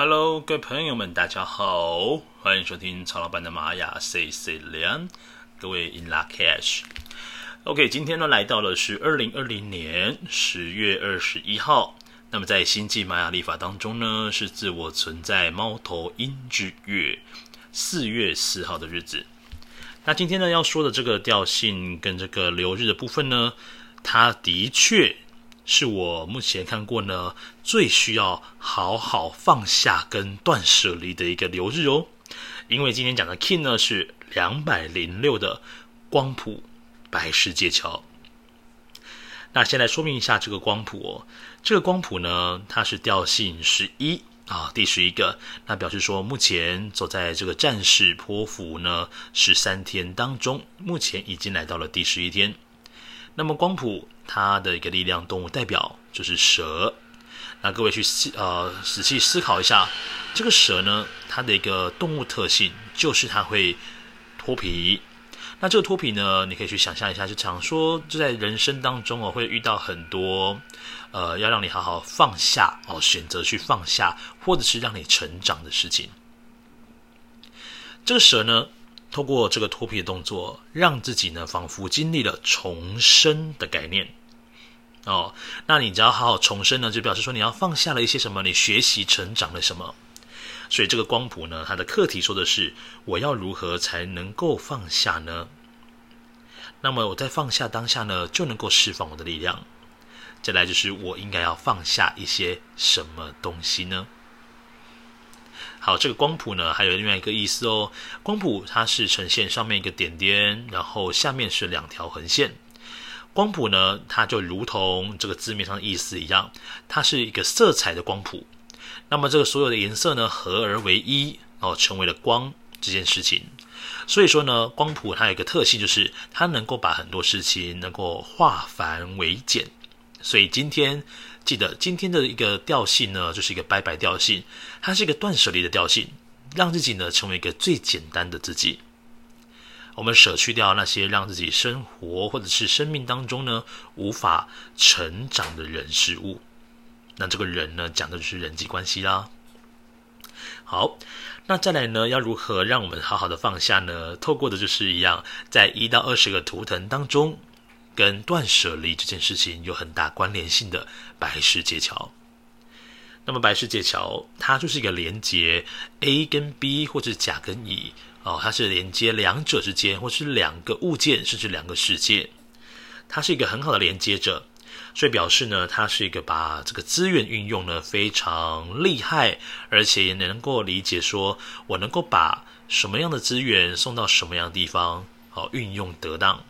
Hello，各位朋友们，大家好，欢迎收听曹老板的玛雅 C C 两，各位 In Lak'ech。OK，今天呢来到了是二零二零年十月二十一号。那么在星际玛雅历法当中呢，是自我存在猫头鹰之月四月四号的日子。那今天呢要说的这个调性跟这个流日的部分呢，它的确。是我目前看过呢最需要好好放下跟断舍离的一个流日哦，因为今天讲的 Kin 呢是两百零六的光谱白世界桥。那先来说明一下这个光谱哦，这个光谱呢它是调性十一啊，第十一个，那表示说目前走在这个战士波符呢十三天当中，目前已经来到了第十一天。那么光谱它的一个力量动物代表就是蛇，那各位去细呃仔细思考一下，这个蛇呢，它的一个动物特性就是它会脱皮。那这个脱皮呢，你可以去想象一下，就常说就在人生当中哦，会遇到很多呃要让你好好放下哦，选择去放下，或者是让你成长的事情。这个蛇呢，透过这个脱皮的动作，让自己呢仿佛经历了重生的概念哦。那你只要好好重生呢，就表示说你要放下了一些什么，你学习成长了什么。所以这个光谱呢，它的课题说的是我要如何才能够放下呢？那么我在放下当下呢，就能够释放我的力量。再来就是我应该要放下一些什么东西呢？好，这个光谱呢，还有另外一个意思哦。光谱它是呈现上面一个点点，然后下面是两条横线。光谱呢，它就如同这个字面上的意思一样，它是一个色彩的光谱。那么这个所有的颜色呢，合而为一，哦，成为了光这件事情。所以说呢，光谱它有一个特性，就是它能够把很多事情能够化繁为简。所以今天。记得今天的一个调性呢，就是一个拜拜调性，它是一个断舍离的调性，让自己呢成为一个最简单的自己。我们舍去掉那些让自己生活或者是生命当中呢无法成长的人事物。那这个人呢，讲的就是人际关系啦。好，那再来呢，要如何让我们好好的放下呢？透过的就是一样，在一到二十个图腾当中。跟断舍离这件事情有很大关联性的白世界桥。那么白世界桥它就是一个连接 A 跟 B 或者甲跟乙哦，它是连接两者之间，或是两个物件，甚至两个世界。它是一个很好的连接者，所以表示呢，它是一个把这个资源运用呢非常厉害，而且也能够理解说我能够把什么样的资源送到什么样的地方，好运用得当。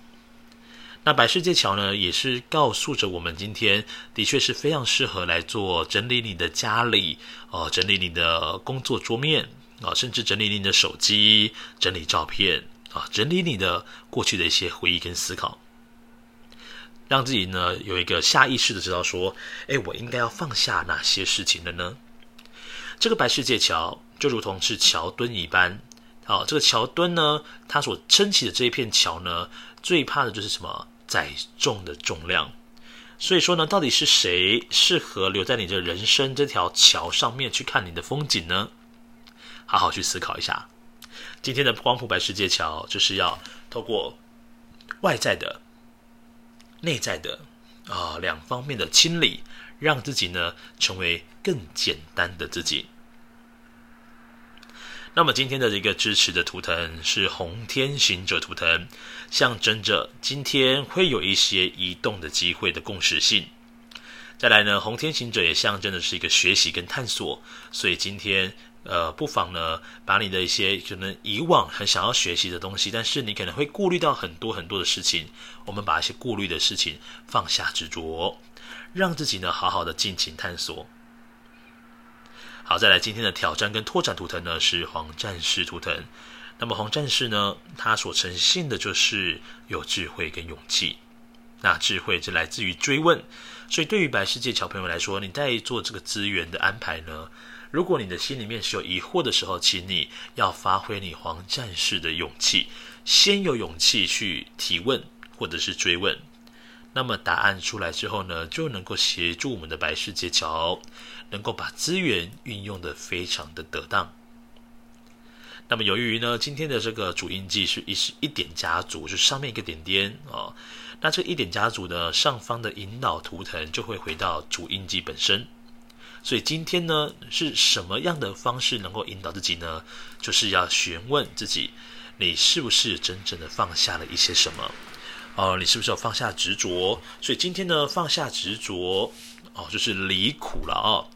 那白世界桥呢，也是告诉着我们，今天的确是非常适合来做整理你的家里哦，整理你的工作桌面啊，甚至整理你的手机、整理照片啊，整理你的过去的一些回忆跟思考，让自己呢有一个下意识的知道说，哎，我应该要放下哪些事情了呢？这个白世界桥就如同是桥墩一般，好，这个桥墩呢，它所撑起的这一片桥呢，最怕的就是什么？载重的重量，所以说呢，到底是谁适合留在你的人生这条桥上面去看你的风景呢？好好去思考一下。今天的光谱白世界桥就是要透过外在的、内在的啊、呃、两方面的清理，让自己呢成为更简单的自己。那么今天的一个支持的图腾是红天行者图腾，象征着今天会有一些移动的机会的共识性。再来呢，红天行者也象征的是一个学习跟探索，所以今天呃，不妨呢，把你的一些可能以往很想要学习的东西，但是你可能会顾虑到很多很多的事情，我们把一些顾虑的事情放下执着，让自己呢好好的尽情探索。好，再来今天的挑战跟拓展图腾呢，是黄战士图腾。那么黄战士呢，他所呈现的就是有智慧跟勇气。那智慧就来自于追问，所以对于白世界小朋友来说，你在做这个资源的安排呢，如果你的心里面是有疑惑的时候，请你要发挥你黄战士的勇气，先有勇气去提问或者是追问。那么答案出来之后呢，就能够协助我们的白世界桥，能够把资源运用的非常的得当。那么由于呢，今天的这个主印记是一是一点家族，就上面一个点点哦。那这一点家族呢，上方的引导图腾就会回到主印记本身。所以今天呢，是什么样的方式能够引导自己呢？就是要询问自己，你是不是真正的放下了一些什么？哦，你是不是有放下执着？所以今天呢，放下执着，哦，就是离苦了哦，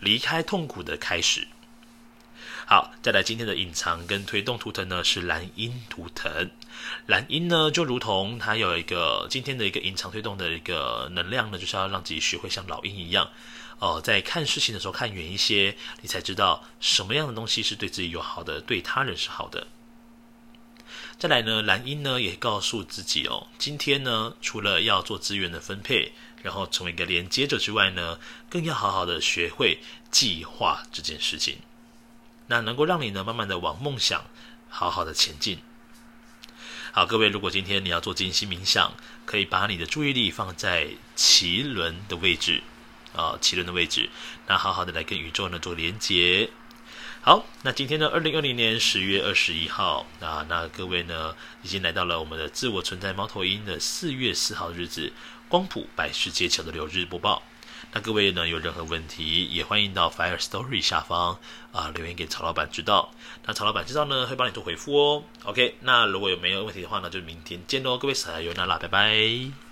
离开痛苦的开始。好，再来今天的隐藏跟推动图腾呢，是蓝鹰图腾。蓝鹰呢，就如同它有一个今天的一个隐藏推动的一个能量呢，就是要让自己学会像老鹰一样，哦，在看事情的时候看远一些，你才知道什么样的东西是对自己有好的，对他人是好的。再来呢，蓝鹰呢也告诉自己哦，今天呢除了要做资源的分配，然后成为一个连接者之外呢，更要好好的学会计划这件事情，那能够让你呢慢慢的往梦想好好的前进。好，各位，如果今天你要做静心冥想，可以把你的注意力放在脐轮的位置啊，脐轮的位置，那好好的来跟宇宙呢做连接。好，那今天呢，二零二零年十月二十一号啊，那各位呢，已经来到了我们的自我存在猫头鹰的四月四号日子，光谱百世界桥的流日播报。那各位呢，有任何问题，也欢迎到 Fire Story 下方啊留言给曹老板知道。那曹老板知道呢，会帮你做回复哦。OK，那如果有没有问题的话呢，就明天见喽，各位撒由那拉，拜拜。